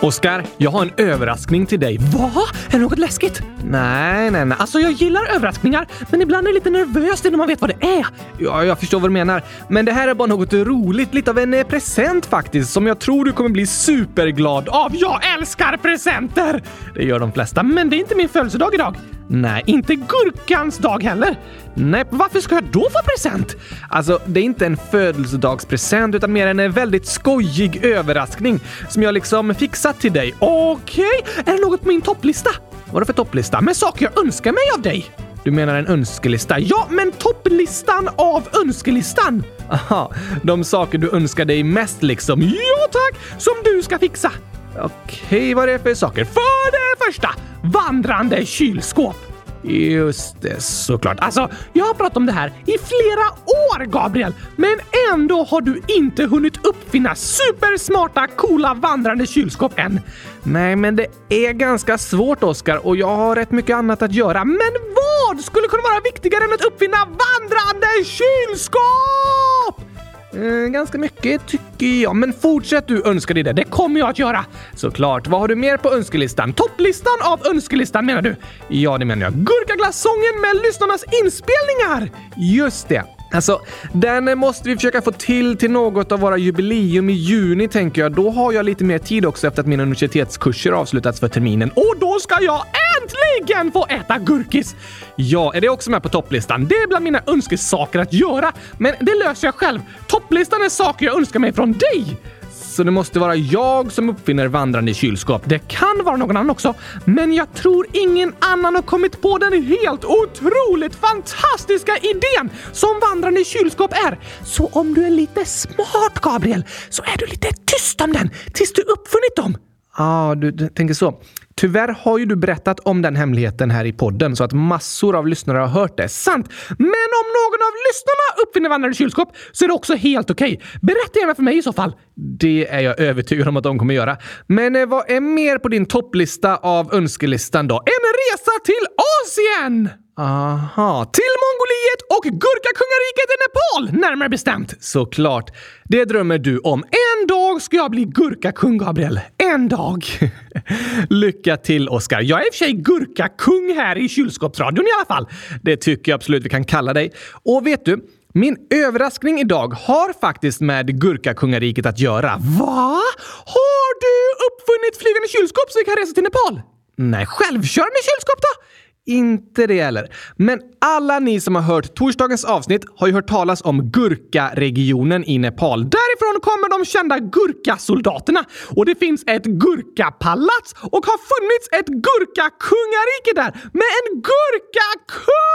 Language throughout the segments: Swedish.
Oskar, jag har en överraskning till dig. Va? Är det något läskigt? Nej, nej, nej. Alltså, jag gillar överraskningar, men ibland är det lite nervöst innan man vet vad det är. Ja, jag förstår vad du menar. Men det här är bara något roligt, lite av en eh, present faktiskt, som jag tror du kommer bli superglad av. Jag älskar presenter! Det gör de flesta, Men det är inte min födelsedag idag nej, Inte gurkans dag heller. Nej, Varför ska jag då få present? Alltså, det är inte en födelsedagspresent utan mer en väldigt skojig överraskning som jag liksom fixat till dig. Okej, är det något på min topplista? Vadå för topplista? Med saker jag önskar mig av dig? Du menar en önskelista? Ja, men topplistan av önskelistan! Aha, de saker du önskar dig mest liksom. Ja tack! Som du ska fixa! Okej, vad är det för saker? För det första, vandrande kylskåp. Just det, såklart. Alltså, jag har pratat om det här i flera år, Gabriel! Men ändå har du inte hunnit uppfinna supersmarta, coola vandrande kylskåp än. Nej, men det är ganska svårt, Oskar, och jag har rätt mycket annat att göra. Men vad skulle kunna vara viktigare än att uppfinna vandrande kylskåp? Eh, ganska mycket tycker jag, men fortsätt du önska dig det. Det kommer jag att göra. Såklart. Vad har du mer på önskelistan? Topplistan av önskelistan menar du? Ja, det menar jag. Gurkaglassången med lyssnarnas inspelningar! Just det. Alltså, den måste vi försöka få till till något av våra jubileum i juni, tänker jag. Då har jag lite mer tid också efter att mina universitetskurser avslutats för terminen. Och då ska jag äntligen få äta gurkis! Ja, är det också med på topplistan? Det är bland mina önskesaker att göra, men det löser jag själv. Topplistan är saker jag önskar mig från dig! Så det måste vara jag som uppfinner vandrande kylskåp. Det kan vara någon annan också, men jag tror ingen annan har kommit på den helt otroligt fantastiska idén som vandrande kylskåp är. Så om du är lite smart, Gabriel, så är du lite tyst om den tills du uppfunnit dem. Ja, ah, du, du tänker så. Tyvärr har ju du berättat om den hemligheten här i podden så att massor av lyssnare har hört det. Sant! Men om någon av lyssnarna uppfinner vandrande kylskåp så är det också helt okej. Berätta gärna för mig i så fall. Det är jag övertygad om att de kommer göra. Men eh, vad är mer på din topplista av önskelistan då? En resa till Asien! Aha, Till Mongoliet och Gurkakungariket i Nepal, närmare bestämt. såklart. Det drömmer du om. En dag ska jag bli gurkakung, Gabriel. En dag. Lycka till, Oskar. Jag är i och för sig gurkakung här i kylskåpsradion i alla fall. Det tycker jag absolut vi kan kalla dig. Och vet du? Min överraskning idag har faktiskt med Gurkakungariket att göra. Va? Har du uppfunnit flygande kylskåp så vi kan resa till Nepal? Nej, Självkörande kylskåp då? Inte det heller. Men alla ni som har hört torsdagens avsnitt har ju hört talas om Gurka-regionen i Nepal. Därifrån kommer de kända gurkasoldaterna och det finns ett gurkapalats och har funnits ett gurkakungarike där med en gurkakung!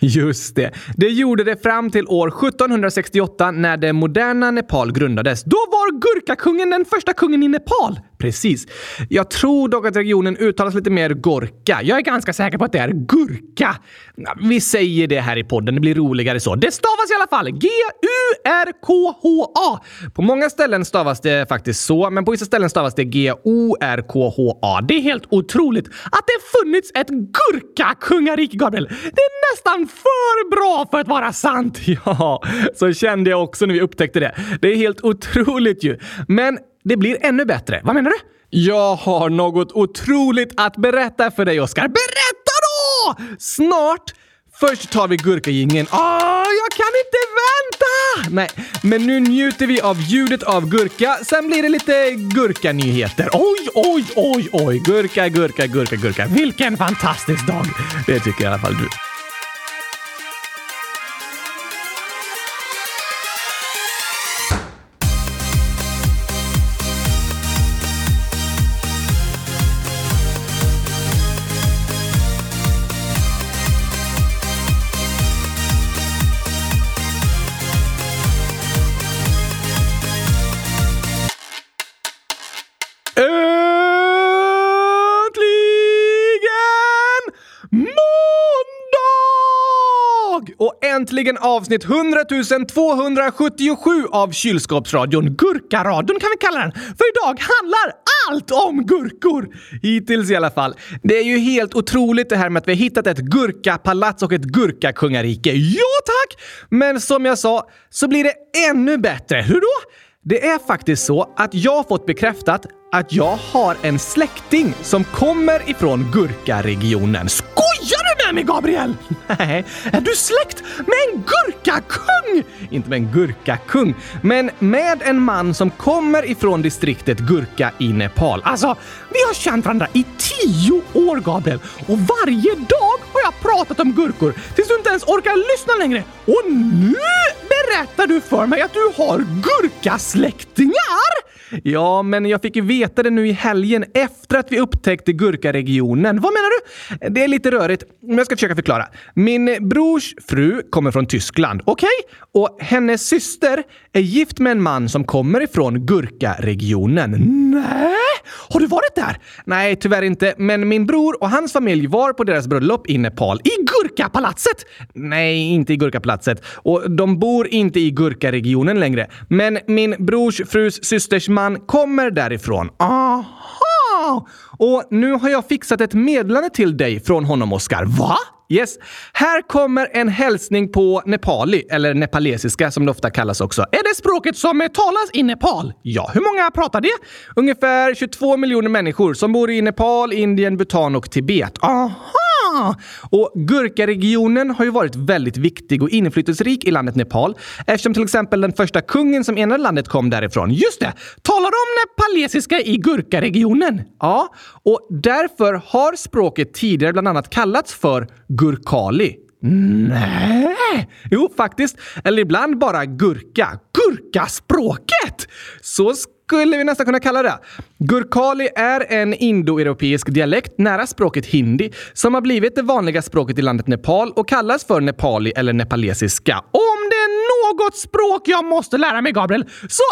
Just det. Det gjorde det fram till år 1768 när det moderna Nepal grundades. Då var gurkakungen den första kungen i Nepal. Precis. Jag tror dock att regionen uttalas lite mer Gorka. Jag är ganska säker på att det är gurka. Vi säger det här i podden, det blir roligare så. Det stavas i alla fall G-U-R-K-H-A. På många ställen stavas det faktiskt så, men på vissa ställen stavas det G-O-R-K-H-A. Det är helt otroligt att det funnits ett gurkakungarike, Gabriel. Det är nästan för bra för att vara sant. Ja, så kände jag också när vi upptäckte det. Det är helt otroligt ju. Men det blir ännu bättre. Vad menar du? Jag har något otroligt att berätta för dig, Oskar. Berätta då! Snart! Först tar vi gurkagingen. Åh, jag kan inte vänta! Nej, men nu njuter vi av ljudet av gurka. Sen blir det lite gurkanyheter. Oj, oj, oj, oj. Gurka, gurka, gurka, gurka. Vilken fantastisk dag. Det tycker i alla fall du. Äntligen avsnitt 100 277 av Kylskåpsradion. Gurkaradion kan vi kalla den, för idag handlar allt om gurkor. Hittills i alla fall. Det är ju helt otroligt det här med att vi har hittat ett gurkapalats och ett gurkakungarike. Ja tack! Men som jag sa så blir det ännu bättre. Hur då? Det är faktiskt så att jag har fått bekräftat att jag har en släkting som kommer ifrån Gurkaregionen. Skojar du med mig, Gabriel? Nej, är du släkt med en gurkakung? Inte med en gurkakung, men med en man som kommer ifrån distriktet Gurka i Nepal. Alltså, vi har känt varandra i tio år, Gabriel. Och varje dag har jag pratat om gurkor tills du inte ens orkar lyssna längre. Och nu berättar du för mig att du har gurkasläktingar! Ja, men jag fick ju veta letade nu i helgen efter att vi upptäckte Gurkaregionen. Vad menar du? Det är lite rörigt, men jag ska försöka förklara. Min brors fru kommer från Tyskland, okej? Okay? Och hennes syster är gift med en man som kommer ifrån Gurkaregionen. Nej! Har du varit där? Nej, tyvärr inte. Men min bror och hans familj var på deras bröllop i Nepal. I Gurkapalatset? Nej, inte i Gurkapalatset. Och de bor inte i Gurkaregionen längre. Men min brors frus systers man kommer därifrån. Aha! Och nu har jag fixat ett meddelande till dig från honom, Oskar. Va? Yes. Här kommer en hälsning på nepali, eller nepalesiska som det ofta kallas också. Är det språket som talas i Nepal? Ja, hur många pratar det? Ungefär 22 miljoner människor som bor i Nepal, Indien, Bhutan och Tibet. Aha! Ah! Och Gurkaregionen har ju varit väldigt viktig och inflytelserik i landet Nepal eftersom till exempel den första kungen som enade landet kom därifrån. Just det! Talar om nepalesiska i Gurkaregionen? Ja, och därför har språket tidigare bland annat kallats för Gurkali. Nej! Jo, faktiskt. Eller ibland bara gurka. Gurkaspråket! Så skulle vi nästan kunna kalla det. Gurkali är en indoeuropeisk dialekt nära språket hindi som har blivit det vanliga språket i landet Nepal och kallas för nepali eller nepalesiska. Om det är något språk jag måste lära mig, Gabriel, så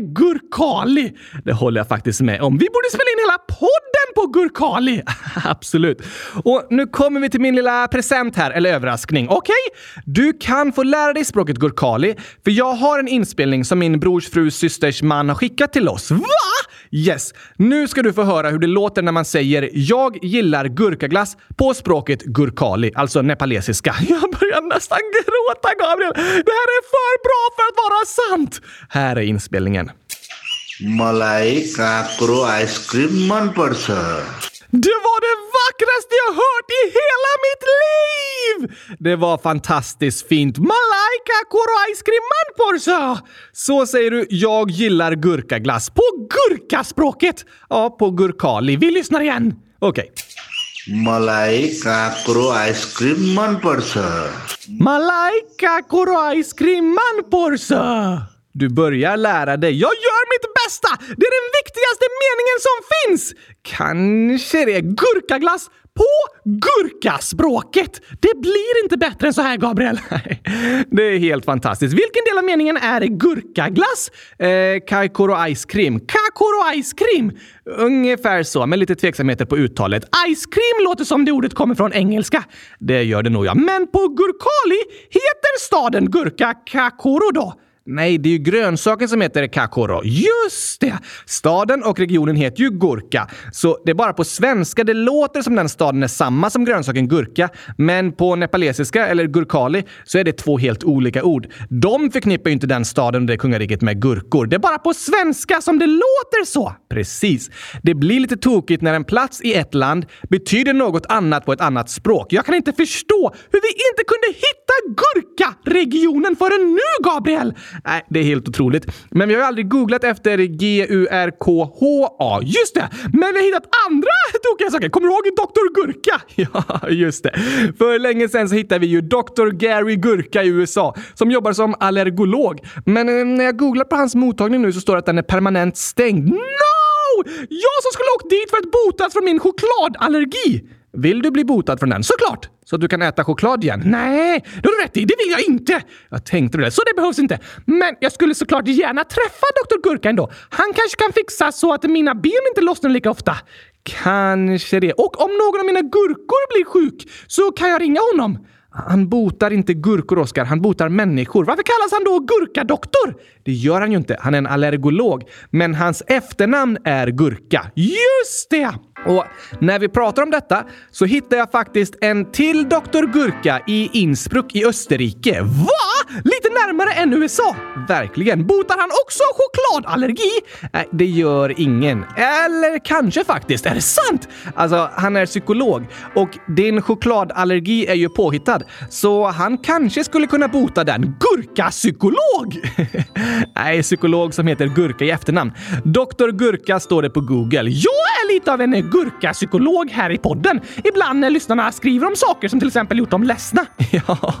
gurkali. Det håller jag faktiskt med om. Vi borde spela in hela podden på gurkali. Absolut. Och nu kommer vi till min lilla present här, eller överraskning. Okej? Okay? Du kan få lära dig språket gurkali, för jag har en inspelning som min brors frus systers man har skickat till oss. Va? Yes. Nu ska du få höra hur det låter när man säger “Jag gillar gurkaglass” på språket gurkali, alltså nepalesiska. Jag börjar nästan gråta, Gabriel! Det här är för bra för att vara sant! Här är inspelningen. मलाई काँक्रो ice cream मनपर्छ Det var det vackraste jag hört i hela mitt liv! Det var fantastiskt fint. Malaika koro ice cream manporsa! Så säger du “Jag gillar gurkaglass” på gurkaspråket. Ja, på gurkali. Vi lyssnar igen. Okej. Okay. मलाई काँक्रो ice cream मनपर्छ मलाई काँक्रो ice cream manporsa du börjar lära dig. Jag gör mitt bästa! Det är den viktigaste meningen som finns! Kanske det. Gurkaglass på gurkaspråket. Det blir inte bättre än så här, Gabriel. det är helt fantastiskt. Vilken del av meningen är gurkaglass? Eh, kaikoro ice cream. Kakoro ice cream? Ungefär så, med lite tveksamheter på uttalet. Ice cream låter som det ordet kommer från engelska. Det gör det nog, ja. Men på Gurkali heter staden Gurka Kakoro då. Nej, det är ju grönsaken som heter kakoro. Just det! Staden och regionen heter ju gurka, så det är bara på svenska det låter som den staden är samma som grönsaken gurka. Men på nepalesiska, eller gurkali, så är det två helt olika ord. De förknippar ju inte den staden och det kungariket med gurkor. Det är bara på svenska som det låter så! Precis. Det blir lite tokigt när en plats i ett land betyder något annat på ett annat språk. Jag kan inte förstå hur vi inte kunde hitta Gurka-regionen förrän nu, Gabriel! Nej, det är helt otroligt. Men vi har ju aldrig googlat efter G-U-R-K-H-A. Just det! Men vi har hittat andra tokiga saker. Kommer du ihåg Dr. Gurka? Ja, just det. För länge sedan så hittade vi ju Dr. Gary Gurka i USA som jobbar som allergolog. Men eh, när jag googlar på hans mottagning nu så står det att den är permanent stängd. No! Jag som skulle åkt dit för att botas från min chokladallergi! Vill du bli botad från den? Såklart! Så att du kan äta choklad igen? Nej, det har du rätt i. Det vill jag inte! Jag tänkte det. Så det behövs inte. Men jag skulle såklart gärna träffa Dr. Gurka ändå. Han kanske kan fixa så att mina ben inte lossnar lika ofta. Kanske det. Och om någon av mina gurkor blir sjuk så kan jag ringa honom. Han botar inte gurkor, Oskar. Han botar människor. Varför kallas han då gurkadoktor? Det gör han ju inte. Han är en allergolog. Men hans efternamn är Gurka. Just det! Och när vi pratar om detta så hittar jag faktiskt en till Dr. Gurka i Innsbruck i Österrike. Va? Lite närmare än USA! Verkligen. Botar han också chokladallergi? Nej, det gör ingen. Eller kanske faktiskt. Är det sant? Alltså, han är psykolog och din chokladallergi är ju påhittad. Så han kanske skulle kunna bota den. Gurka-psykolog? Nej, psykolog som heter Gurka i efternamn. Dr. Gurka står det på Google. Jag är lite av en gurka-psykolog här i podden. Ibland när lyssnarna skriver om saker som till exempel gjort dem ledsna. Ja,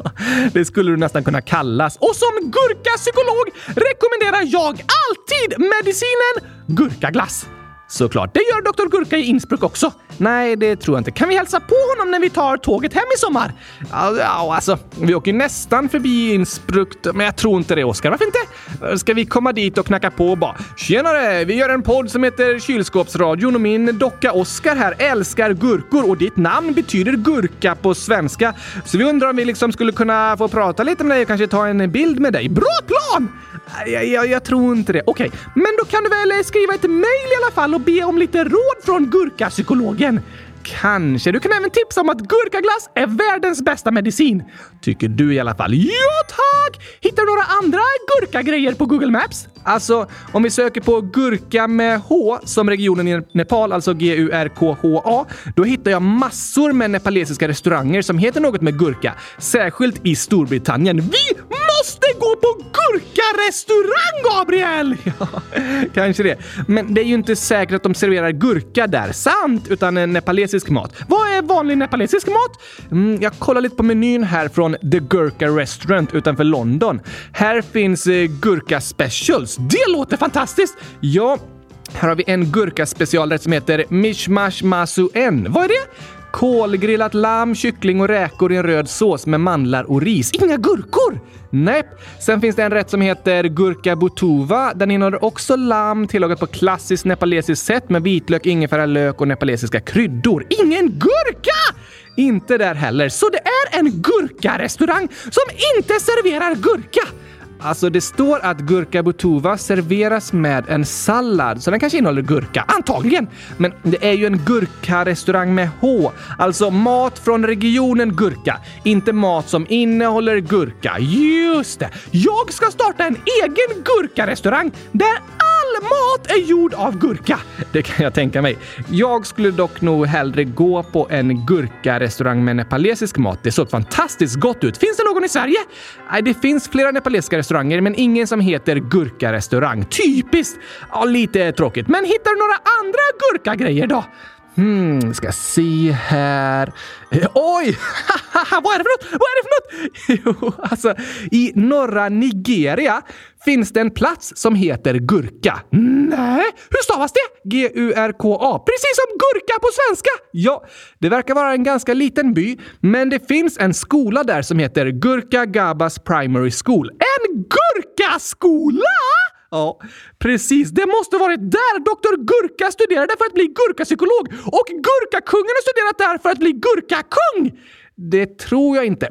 det skulle du nästan kunna kallas. Och som gurka-psykolog rekommenderar jag alltid medicinen gurkaglass. Såklart. Det gör Dr. Gurka i Innsbruck också. Nej, det tror jag inte. Kan vi hälsa på honom när vi tar tåget hem i sommar? Ja, alltså, vi åker nästan förbi Innsbruck, men jag tror inte det, Oskar. Varför inte? Ska vi komma dit och knacka på och bara “Tjenare! Vi gör en podd som heter Kylskåpsradion och min docka Oskar här älskar gurkor och ditt namn betyder gurka på svenska. Så vi undrar om vi liksom skulle kunna få prata lite med dig och kanske ta en bild med dig. Bra plan! Jag, jag, jag tror inte det. Okej, men då kan du väl eh, skriva ett mejl i alla fall och be om lite råd från gurkapsykologen. Kanske. Du kan även tipsa om att gurkaglass är världens bästa medicin. Tycker du i alla fall. Ja, tack! Hittar du några andra gurkagrejer på Google Maps? Alltså, om vi söker på gurka med H som regionen i Nepal, alltså G-U-R-K-H-A, då hittar jag massor med nepalesiska restauranger som heter något med gurka. Särskilt i Storbritannien. Vi måste gå på gurkarestaurang, Gabriel! Ja, kanske det. Men det är ju inte säkert att de serverar gurka där, sant? Utan en nepalesisk mat. Vad är vanlig nepalesisk mat? Mm, jag kollar lite på menyn här från The Gurka Restaurant utanför London. Här finns eh, gurka specials. Det låter fantastiskt! Ja, här har vi en gurkaspecialrätt som heter Mishmash Masu En. Vad är det? Kolgrillat lamm, kyckling och räkor i en röd sås med mandlar och ris. Inga gurkor! Nej. Sen finns det en rätt som heter gurka butuva. Den innehåller också lamm tillagat på klassiskt nepalesiskt sätt med vitlök, ingefära, lök och nepalesiska kryddor. Ingen gurka! Inte där heller. Så det är en gurkarestaurang som inte serverar gurka! Alltså, det står att gurka butuva serveras med en sallad, så den kanske innehåller gurka. Antagligen! Men det är ju en gurkarestaurang med H. Alltså mat från regionen gurka, inte mat som innehåller gurka. Just det! Jag ska starta en egen gurkarestaurang där all mat är gjord av gurka. Det kan jag tänka mig. Jag skulle dock nog hellre gå på en gurkarestaurang med nepalesisk mat. Det såg fantastiskt gott ut. Finns det någon i Sverige? Nej, det finns flera nepalesiska restauranger, men ingen som heter gurkarestaurang. Typiskt! Ja, lite tråkigt. Men hittar du några andra gurkagrejer då? Hmm, ska se här. Eh, oj! Vad är det för något? Vad är det för något? jo, alltså i norra Nigeria finns det en plats som heter Gurka. Nej, hur stavas det? G-U-R-K-A. Precis som gurka på svenska! Ja, det verkar vara en ganska liten by, men det finns en skola där som heter Gurka Gabas Primary School. En gurkaskola? Ja, precis. Det måste varit där Dr. Gurka studerade för att bli gurkapsykolog och Gurkakungen har studerat där för att bli gurkakung! Det tror jag inte.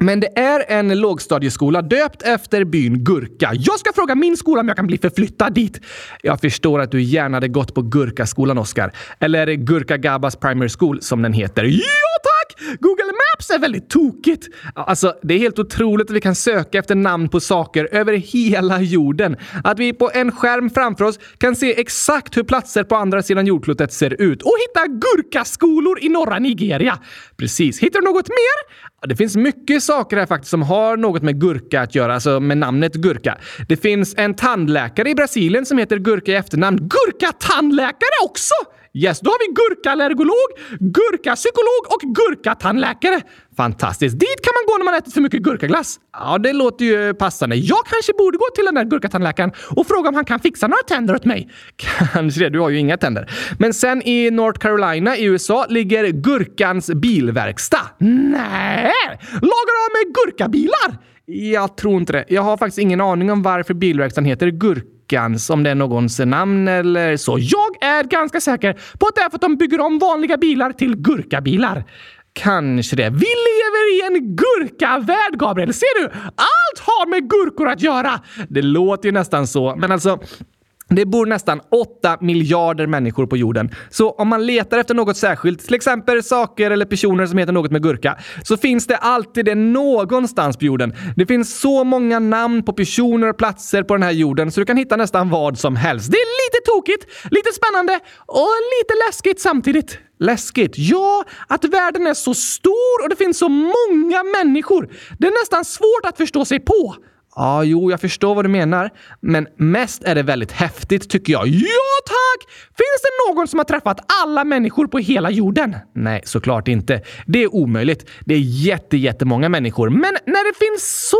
Men det är en lågstadieskola döpt efter byn Gurka. Jag ska fråga min skola om jag kan bli förflyttad dit. Jag förstår att du gärna hade gått på Gurkaskolan, Oskar. Eller Gurka Gabbas Primary School som den heter. Ja, tack! Google Maps är väldigt tokigt. Alltså, det är helt otroligt att vi kan söka efter namn på saker över hela jorden. Att vi på en skärm framför oss kan se exakt hur platser på andra sidan jordklotet ser ut och hitta gurkaskolor i norra Nigeria. Precis. Hittar du något mer? Det finns mycket saker här faktiskt som har något med gurka att göra, alltså med namnet gurka. Det finns en tandläkare i Brasilien som heter Gurka i efternamn. Gurka-tandläkare också! Yes, då har vi gurkallergolog, gurkapsykolog och gurkatandläkare. Fantastiskt. Dit kan man gå när man ätit för mycket gurkaglass. Ja, det låter ju passande. Jag kanske borde gå till den där gurkatandläkaren och fråga om han kan fixa några tänder åt mig. Kanske det. Du har ju inga tänder. Men sen i North Carolina i USA ligger Gurkans bilverkstad. Nej! Lagar de med gurkabilar? Jag tror inte det. Jag har faktiskt ingen aning om varför bilverkstaden heter Gurka lyckans, om det är någons namn eller så. Jag är ganska säker på att det är för att de bygger om vanliga bilar till gurkabilar. Kanske det. Vi lever i en gurkavärld, Gabriel! Ser du? Allt har med gurkor att göra. Det låter ju nästan så, men alltså det bor nästan 8 miljarder människor på jorden. Så om man letar efter något särskilt, till exempel saker eller personer som heter något med gurka, så finns det alltid det någonstans på jorden. Det finns så många namn på personer och platser på den här jorden så du kan hitta nästan vad som helst. Det är lite tokigt, lite spännande och lite läskigt samtidigt. Läskigt? Ja, att världen är så stor och det finns så många människor. Det är nästan svårt att förstå sig på. Ja, jo, jag förstår vad du menar. Men mest är det väldigt häftigt tycker jag. Ja, tack! Finns det någon som har träffat alla människor på hela jorden? Nej, såklart inte. Det är omöjligt. Det är jätte, jättemånga människor. Men när det finns så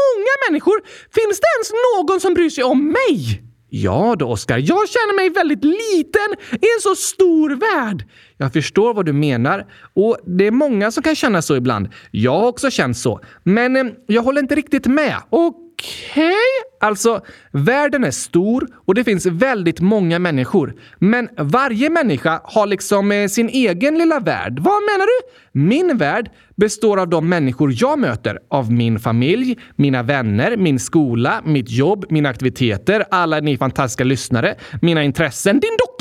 många människor, finns det ens någon som bryr sig om mig? Ja då, Oskar. Jag känner mig väldigt liten i en så stor värld. Jag förstår vad du menar och det är många som kan känna så ibland. Jag har också känt så. Men eh, jag håller inte riktigt med. Okej? Okay. Alltså, världen är stor och det finns väldigt många människor. Men varje människa har liksom eh, sin egen lilla värld. Vad menar du? Min värld består av de människor jag möter. Av min familj, mina vänner, min skola, mitt jobb, mina aktiviteter, alla ni fantastiska lyssnare, mina intressen, din docka!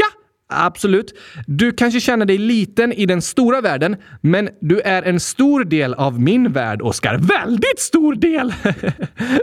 Absolut. Du kanske känner dig liten i den stora världen, men du är en stor del av min värld, Oskar. Väldigt stor del!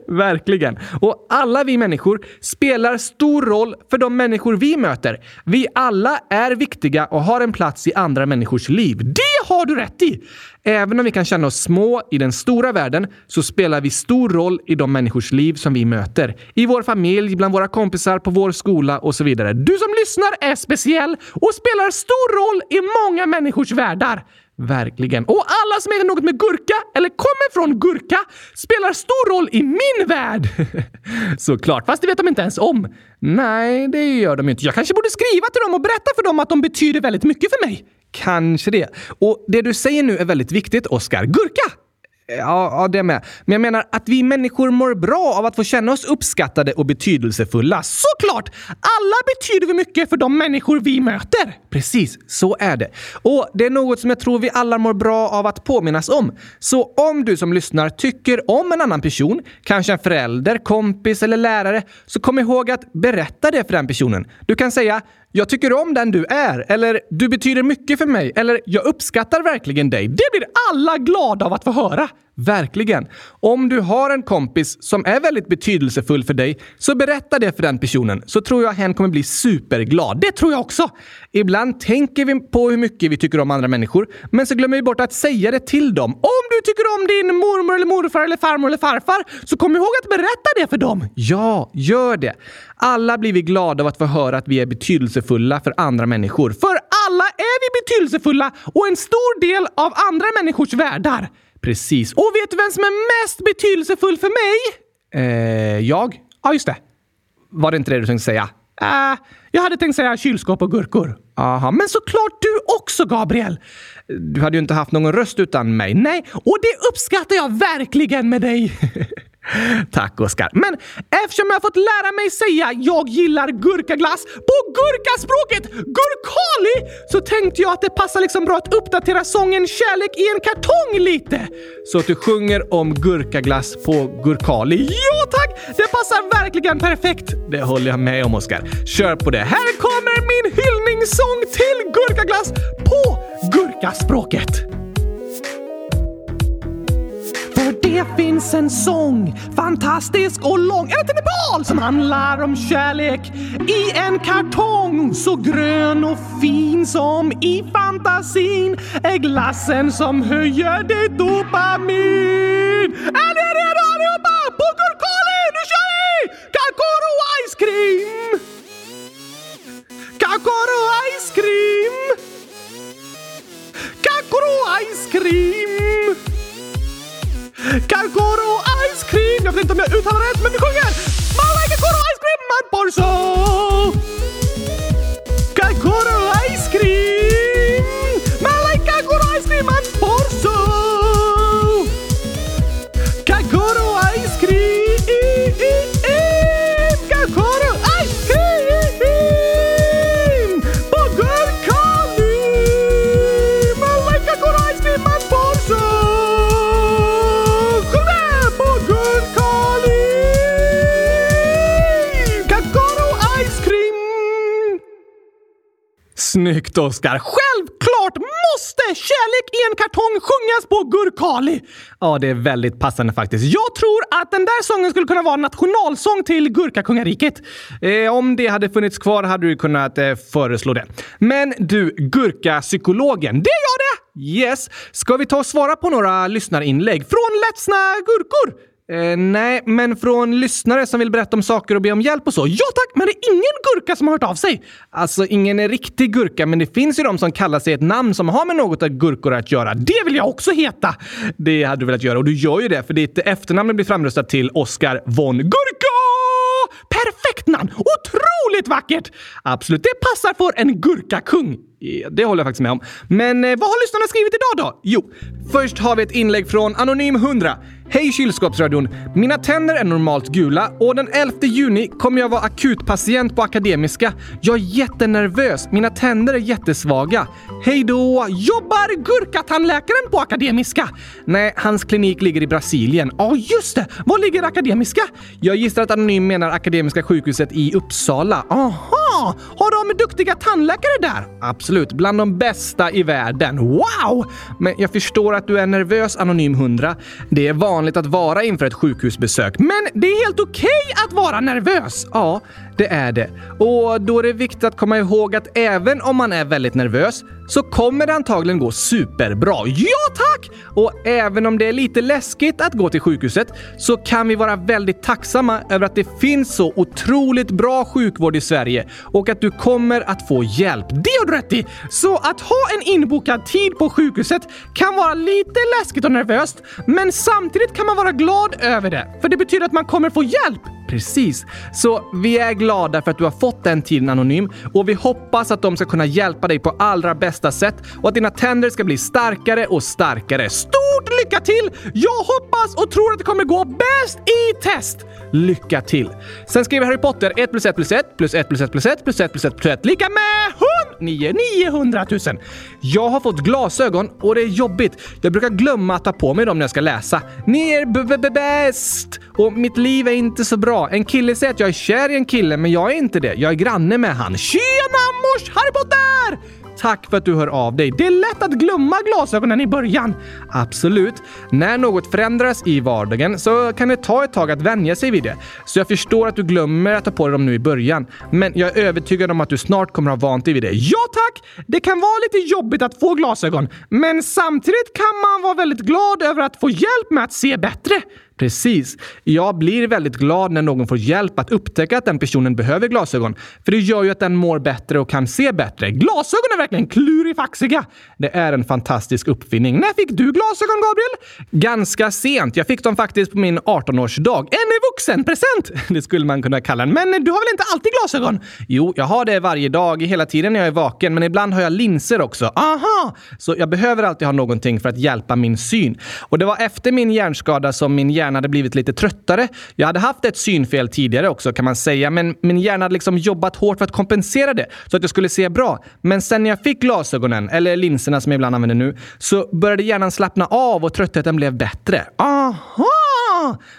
Verkligen. Och alla vi människor spelar stor roll för de människor vi möter. Vi alla är viktiga och har en plats i andra människors liv. Det har du rätt i! Även om vi kan känna oss små i den stora världen så spelar vi stor roll i de människors liv som vi möter. I vår familj, bland våra kompisar, på vår skola och så vidare. Du som lyssnar är speciell och spelar stor roll i många människors världar. Verkligen. Och alla som heter något med gurka eller kommer från gurka spelar stor roll i min värld. Såklart, fast det vet de inte ens om. Nej, det gör de inte. Jag kanske borde skriva till dem och berätta för dem att de betyder väldigt mycket för mig. Kanske det. Och det du säger nu är väldigt viktigt, Oskar. Gurka! Ja, ja, det med. Men jag menar att vi människor mår bra av att få känna oss uppskattade och betydelsefulla. Såklart! Alla betyder vi mycket för de människor vi möter. Precis, så är det. Och det är något som jag tror vi alla mår bra av att påminnas om. Så om du som lyssnar tycker om en annan person, kanske en förälder, kompis eller lärare, så kom ihåg att berätta det för den personen. Du kan säga “Jag tycker om den du är” eller “Du betyder mycket för mig” eller “Jag uppskattar verkligen dig”. Det blir alla glada av att få höra. Verkligen. Om du har en kompis som är väldigt betydelsefull för dig, så berätta det för den personen så tror jag hen kommer bli superglad. Det tror jag också! Ibland tänker vi på hur mycket vi tycker om andra människor, men så glömmer vi bort att säga det till dem. Om du tycker om din mormor eller morfar eller farmor eller farfar, så kom ihåg att berätta det för dem! Ja, gör det! Alla blir vi glada av att få höra att vi är betydelsefulla för andra människor. För alla är vi betydelsefulla och en stor del av andra människors världar. Precis. Och vet du vem som är mest betydelsefull för mig? Eh, jag? Ja, just det. Var det inte det du tänkte säga? Eh, jag hade tänkt säga kylskåp och gurkor. Aha, men såklart du också, Gabriel! Du hade ju inte haft någon röst utan mig. Nej, och det uppskattar jag verkligen med dig. Tack, Oskar. Men eftersom jag fått lära mig säga jag gillar gurkaglass på gurkaspråket gurkali så tänkte jag att det passar liksom bra att uppdatera sången Kärlek i en kartong lite. Så att du sjunger om gurkaglass på gurkali? Ja tack! Det passar verkligen perfekt. Det håller jag med om, Oskar. Kör på det. Här kommer min hyllningssång till gurkaglass på gurkaspråket. För det finns en sång, fantastisk och lång, ända till Nepal, som handlar om kärlek i en kartong. Så grön och fin som i fantasin är glassen som höjer ditt dopamin. Är ni redo allihopa? På Gurkali, nu kör vi! Kakoro ice cream! Kakoro ice cream! Kakoro ice cream! Kakoro ice cream! Jag vet inte om jag uttalar rätt, men vi sjunger! Man like Kakoro ice cream, man porso! Kakoro ice cream! Snyggt Oskar! Självklart måste Kärlek i en kartong sjungas på gurkali! Ja, det är väldigt passande faktiskt. Jag tror att den där sången skulle kunna vara nationalsång till Gurkakungariket. Eh, om det hade funnits kvar hade du kunnat eh, föreslå det. Men du, Gurkapsykologen, det är jag det! Yes! Ska vi ta och svara på några lyssnarinlägg från ledsna gurkor? Eh, nej, men från lyssnare som vill berätta om saker och be om hjälp och så. Ja tack, men det är ingen gurka som har hört av sig. Alltså, ingen riktig gurka, men det finns ju de som kallar sig ett namn som har med något av gurkor att göra. Det vill jag också heta! Det hade du velat göra och du gör ju det, för ditt efternamn blir framröstat till Oscar von Gurka! Perfekt namn! Otroligt vackert! Absolut, det passar för en gurkakung. Det håller jag faktiskt med om. Men eh, vad har lyssnarna skrivit idag då? Jo, först har vi ett inlägg från Anonym 100. Hej kylskåpsradion! Mina tänder är normalt gula och den 11 juni kommer jag vara akutpatient på Akademiska. Jag är jättenervös. Mina tänder är jättesvaga. Hej då! Jobbar gurkatandläkaren på Akademiska? Nej, hans klinik ligger i Brasilien. Ja, oh, just det! Var ligger Akademiska? Jag gissar att Anonym menar Akademiska sjukhuset i Uppsala. Aha! Har de duktiga tandläkare där? Absolut, bland de bästa i världen. Wow! Men jag förstår att du är nervös, Anonym 100. Det är vanligt att vara inför ett sjukhusbesök. Men det är helt okej okay att vara nervös! Ja, det är det. Och då är det viktigt att komma ihåg att även om man är väldigt nervös så kommer det antagligen gå superbra. Ja tack! Och även om det är lite läskigt att gå till sjukhuset så kan vi vara väldigt tacksamma över att det finns så otroligt bra sjukvård i Sverige och att du kommer att få hjälp. Det har du rätt i! Så att ha en inbokad tid på sjukhuset kan vara lite läskigt och nervöst, men samtidigt kan man vara glad över det, för det betyder att man kommer få hjälp. Precis. Så vi är glada för att du har fått den tiden anonym och vi hoppas att de ska kunna hjälpa dig på allra bästa sätt och att dina tänder ska bli starkare och starkare. Stort lycka till! Jag hoppas och tror att det kommer gå bäst i test! Lycka till! Sen skriver Harry Potter 1 plus 1 plus 1 plus 1 plus 1 plus 1 plus 1 plus 1 plus 1 lika med 100 900 000. Jag har fått glasögon och det är jobbigt. Jag brukar glömma att ta på mig dem när jag ska läsa. Ni är bäst! Och mitt liv är inte så bra. En kille säger att jag är kär i en kille, men jag är inte det. Jag är granne med han. Tjena mors Harry Potter! Tack för att du hör av dig. Det är lätt att glömma glasögonen i början. Absolut. När något förändras i vardagen så kan det ta ett tag att vänja sig vid det. Så jag förstår att du glömmer att ta på dig dem nu i början. Men jag är övertygad om att du snart kommer ha vant dig vid det. Ja tack! Det kan vara lite jobbigt att få glasögon, men samtidigt kan man vara väldigt glad över att få hjälp med att se bättre. Precis. Jag blir väldigt glad när någon får hjälp att upptäcka att den personen behöver glasögon. För det gör ju att den mår bättre och kan se bättre. Glasögon är verkligen klurifaxiga! Det är en fantastisk uppfinning. När fick du glasögon, Gabriel? Ganska sent. Jag fick dem faktiskt på min 18-årsdag. En vuxenpresent! Det skulle man kunna kalla den. Men du har väl inte alltid glasögon? Jo, jag har det varje dag, hela tiden när jag är vaken. Men ibland har jag linser också. Aha! Så jag behöver alltid ha någonting för att hjälpa min syn. Och det var efter min hjärnskada som min hjärna hjärna hade blivit lite tröttare. Jag hade haft ett synfel tidigare också kan man säga, men min hjärna hade liksom jobbat hårt för att kompensera det så att jag skulle se bra. Men sen när jag fick glasögonen, eller linserna som jag ibland använder nu, så började hjärnan slappna av och tröttheten blev bättre. Aha!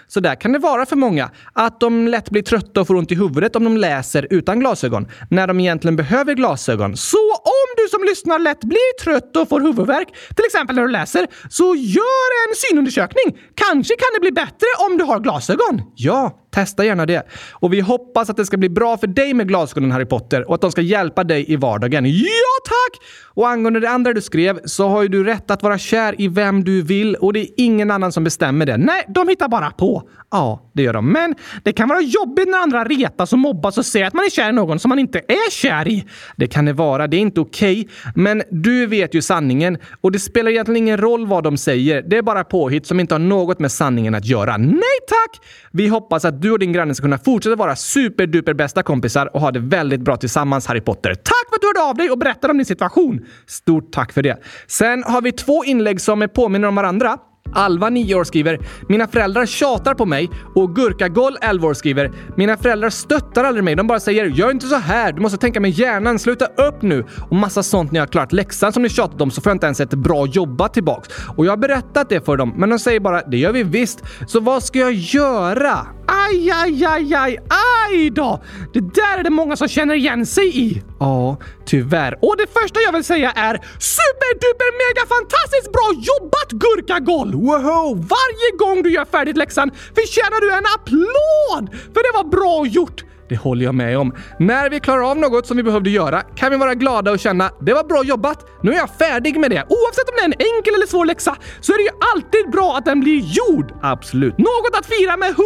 Så där kan det vara för många. Att de lätt blir trötta och får ont i huvudet om de läser utan glasögon, när de egentligen behöver glasögon. Så om du som lyssnar lätt blir trött och får huvudvärk, till exempel när du läser, så gör en synundersökning. Kanske kan det bli bättre om du har glasögon. Ja, Testa gärna det. Och vi hoppas att det ska bli bra för dig med glasögonen Harry Potter och att de ska hjälpa dig i vardagen. Ja, tack! Och angående det andra du skrev så har ju du rätt att vara kär i vem du vill och det är ingen annan som bestämmer det. Nej, de hittar bara på. Ja, det gör de. Men det kan vara jobbigt när andra retas och mobbas och säger att man är kär i någon som man inte är kär i. Det kan det vara. Det är inte okej. Okay. Men du vet ju sanningen och det spelar egentligen ingen roll vad de säger. Det är bara påhitt som inte har något med sanningen att göra. Nej tack! Vi hoppas att du och din granne ska kunna fortsätta vara superduper bästa kompisar och ha det väldigt bra tillsammans, Harry Potter. Tack för att du hörde av dig och berättade om din situation! Stort tack för det. Sen har vi två inlägg som påminner om varandra. Alva, 9 år, skriver “Mina föräldrar tjatar på mig” och Gurkagoll, 11 år, skriver “Mina föräldrar stöttar aldrig mig. De bara säger “Gör inte så här, du måste tänka med hjärnan, sluta upp nu” och massa sånt när jag har klarat läxan som ni tjatat om så får jag inte ens ett bra jobba tillbaks. Och jag har berättat det för dem, men de säger bara “Det gör vi visst, så vad ska jag göra?” Aj, aj, aj, aj, aj då! Det där är det många som känner igen sig i. Ja, tyvärr. Och det första jag vill säga är superduper mega fantastiskt bra jobbat Gurkagol! Wow! Varje gång du gör färdigt läxan förtjänar du en applåd! För det var bra gjort! Det håller jag med om. När vi klarar av något som vi behövde göra kan vi vara glada och känna det var bra jobbat, nu är jag färdig med det. Oavsett om det är en enkel eller svår läxa så är det ju alltid bra att den blir gjord. Absolut. Något att fira med 100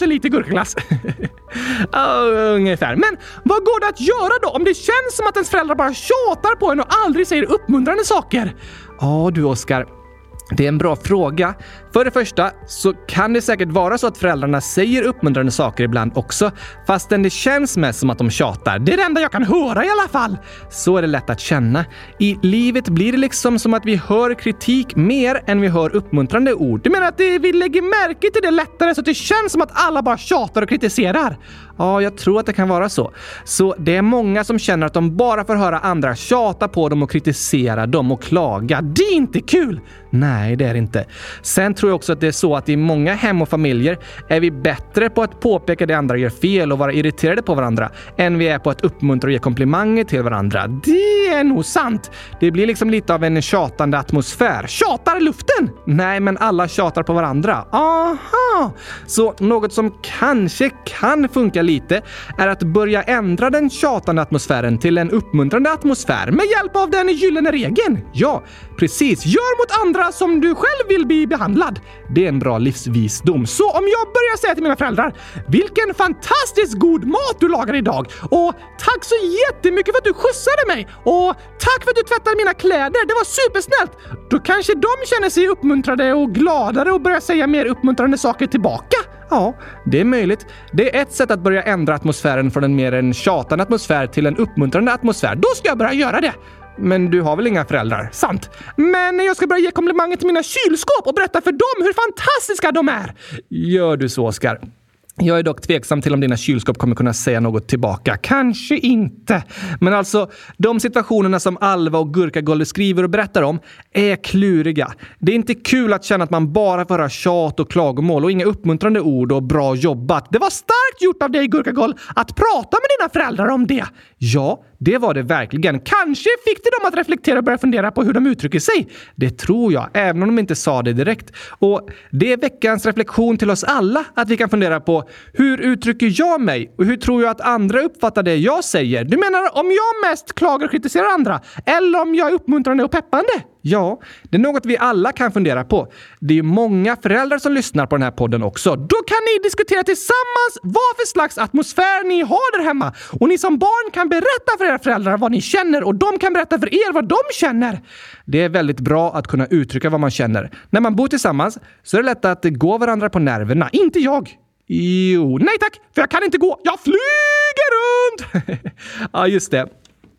000 liter gurkaglass. uh, ungefär. Men vad går det att göra då om det känns som att ens föräldrar bara tjatar på en och aldrig säger uppmuntrande saker? Ja du Oskar, det är en bra fråga. För det första så kan det säkert vara så att föräldrarna säger uppmuntrande saker ibland också, fastän det känns mest som att de tjatar. Det är det enda jag kan höra i alla fall. Så är det lätt att känna. I livet blir det liksom som att vi hör kritik mer än vi hör uppmuntrande ord. Du menar att vi lägger märke till det lättare så att det känns som att alla bara tjatar och kritiserar? Ja, jag tror att det kan vara så. Så det är många som känner att de bara får höra andra tjata på dem och kritisera dem och klaga. Det är inte kul! Nej, det är det inte. Sen tror jag också att det är så att i många hem och familjer är vi bättre på att påpeka det andra gör fel och vara irriterade på varandra än vi är på att uppmuntra och ge komplimanger till varandra. Det är nog sant. Det blir liksom lite av en tjatande atmosfär. Tjatar luften? Nej, men alla tjatar på varandra. Aha! Så något som kanske kan funka lite är att börja ändra den tjatande atmosfären till en uppmuntrande atmosfär med hjälp av den gyllene regeln. Ja, precis. Gör mot andra som du själv vill bli behandlad. Det är en bra livsvisdom. Så om jag börjar säga till mina föräldrar “Vilken fantastiskt god mat du lagar idag” och “Tack så jättemycket för att du skjutsade mig” och “Tack för att du tvättade mina kläder, det var supersnällt” då kanske de känner sig uppmuntrade och gladare och börjar säga mer uppmuntrande saker tillbaka. Ja, det är möjligt. Det är ett sätt att börja ändra atmosfären från en mer en tjatande atmosfär till en uppmuntrande atmosfär. Då ska jag börja göra det! Men du har väl inga föräldrar? Sant. Men jag ska börja ge komplimanger till mina kylskåp och berätta för dem hur fantastiska de är. Gör du så, Oskar? Jag är dock tveksam till om dina kylskåp kommer kunna säga något tillbaka. Kanske inte. Men alltså, de situationerna som Alva och Gurkagolv skriver och berättar om är kluriga. Det är inte kul att känna att man bara får höra tjat och klagomål och inga uppmuntrande ord och bra jobbat. Det var starkt gjort av dig Gurkagoll att prata med dina föräldrar om det. Ja, det var det verkligen. Kanske fick det dem att reflektera och börja fundera på hur de uttrycker sig. Det tror jag, även om de inte sa det direkt. Och det är veckans reflektion till oss alla att vi kan fundera på hur uttrycker jag mig och hur tror jag att andra uppfattar det jag säger? Du menar om jag mest klagar och kritiserar andra eller om jag är uppmuntrande och peppande? Ja, det är något vi alla kan fundera på. Det är ju många föräldrar som lyssnar på den här podden också. Då kan ni diskutera tillsammans vad för slags atmosfär ni har där hemma. Och ni som barn kan berätta för era föräldrar vad ni känner och de kan berätta för er vad de känner. Det är väldigt bra att kunna uttrycka vad man känner. När man bor tillsammans så är det lätt att gå varandra på nerverna. Inte jag. Jo, nej tack, för jag kan inte gå. Jag flyger runt! ja, just det.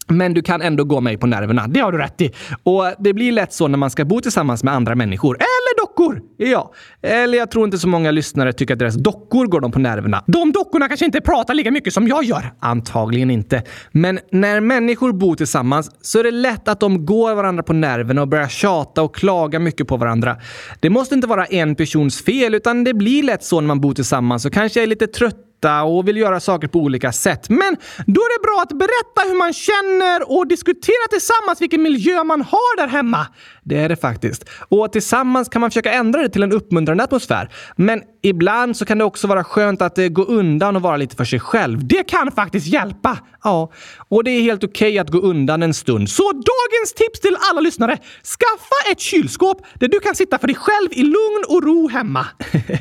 Men du kan ändå gå mig på nerverna. Det har du rätt i. Och det blir lätt så när man ska bo tillsammans med andra människor. Eller dockor! Ja. Eller jag tror inte så många lyssnare tycker att deras dockor går dem på nerverna. De dockorna kanske inte pratar lika mycket som jag gör. Antagligen inte. Men när människor bor tillsammans så är det lätt att de går varandra på nerverna och börjar tjata och klaga mycket på varandra. Det måste inte vara en persons fel, utan det blir lätt så när man bor tillsammans och kanske är lite trött och vill göra saker på olika sätt. Men då är det bra att berätta hur man känner och diskutera tillsammans vilken miljö man har där hemma. Det är det faktiskt. Och tillsammans kan man försöka ändra det till en uppmuntrande atmosfär. Men ibland så kan det också vara skönt att eh, gå undan och vara lite för sig själv. Det kan faktiskt hjälpa! Ja, och det är helt okej okay att gå undan en stund. Så dagens tips till alla lyssnare! Skaffa ett kylskåp där du kan sitta för dig själv i lugn och ro hemma.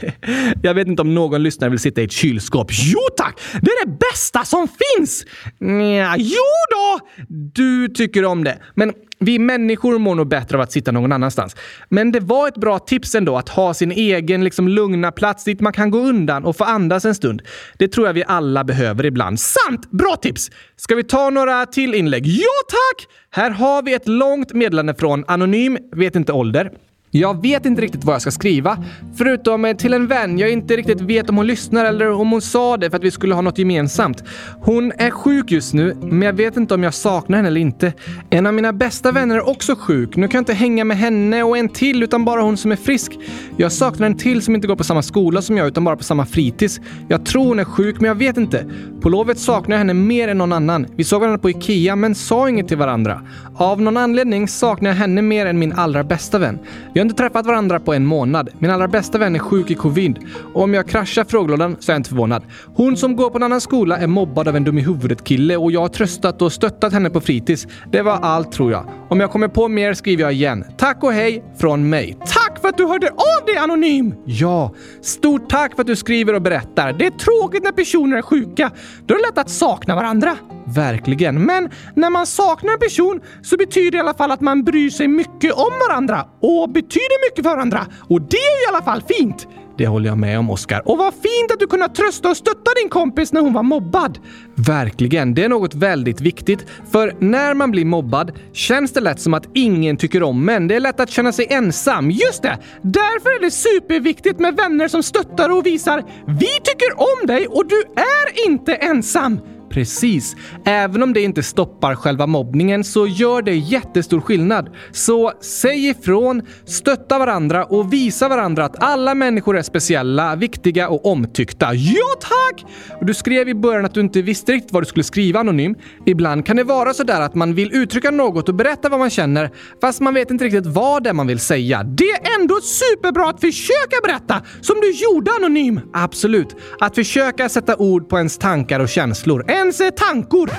Jag vet inte om någon lyssnare vill sitta i ett kylskåp. Jo tack! Det är det bästa som finns! Nja, jo då! Du tycker om det. Men vi människor mår nog bättre av att sitta någon annanstans. Men det var ett bra tips ändå att ha sin egen liksom, lugna plats dit man kan gå undan och få andas en stund. Det tror jag vi alla behöver ibland. Sant! Bra tips! Ska vi ta några till inlägg? Ja tack! Här har vi ett långt meddelande från Anonym, vet inte ålder. Jag vet inte riktigt vad jag ska skriva, förutom till en vän jag inte riktigt vet om hon lyssnar eller om hon sa det för att vi skulle ha något gemensamt. Hon är sjuk just nu, men jag vet inte om jag saknar henne eller inte. En av mina bästa vänner är också sjuk. Nu kan jag inte hänga med henne och en till, utan bara hon som är frisk. Jag saknar en till som inte går på samma skola som jag, utan bara på samma fritids. Jag tror hon är sjuk, men jag vet inte. På lovet saknar jag henne mer än någon annan. Vi såg varandra på Ikea, men sa inget till varandra. Av någon anledning saknar jag henne mer än min allra bästa vän. Vi har inte träffat varandra på en månad. Min allra bästa vän är sjuk i covid. Och om jag kraschar frågelådan så är jag inte förvånad. Hon som går på en annan skola är mobbad av en dum i huvudet-kille och jag har tröstat och stöttat henne på fritids. Det var allt tror jag. Om jag kommer på mer skriver jag igen. Tack och hej från mig. Tack för att du hörde av dig Anonym! Ja, stort tack för att du skriver och berättar. Det är tråkigt när personer är sjuka. Då är det lätt att sakna varandra. Verkligen. Men när man saknar en person så betyder det i alla fall att man bryr sig mycket om varandra och betyder mycket för varandra. Och det är i alla fall fint. Det håller jag med om, Oskar. Och vad fint att du kunde trösta och stötta din kompis när hon var mobbad. Verkligen. Det är något väldigt viktigt. För när man blir mobbad känns det lätt som att ingen tycker om en. Det är lätt att känna sig ensam. Just det! Därför är det superviktigt med vänner som stöttar och visar “Vi tycker om dig och du är inte ensam”. Precis. Även om det inte stoppar själva mobbningen så gör det jättestor skillnad. Så säg ifrån, stötta varandra och visa varandra att alla människor är speciella, viktiga och omtyckta. Ja tack! Du skrev i början att du inte visste riktigt vad du skulle skriva anonym. Ibland kan det vara sådär att man vill uttrycka något och berätta vad man känner, fast man vet inte riktigt vad det är man vill säga. Det är ändå superbra att försöka berätta, som du gjorde anonym. Absolut. Att försöka sätta ord på ens tankar och känslor ens eh, tankor.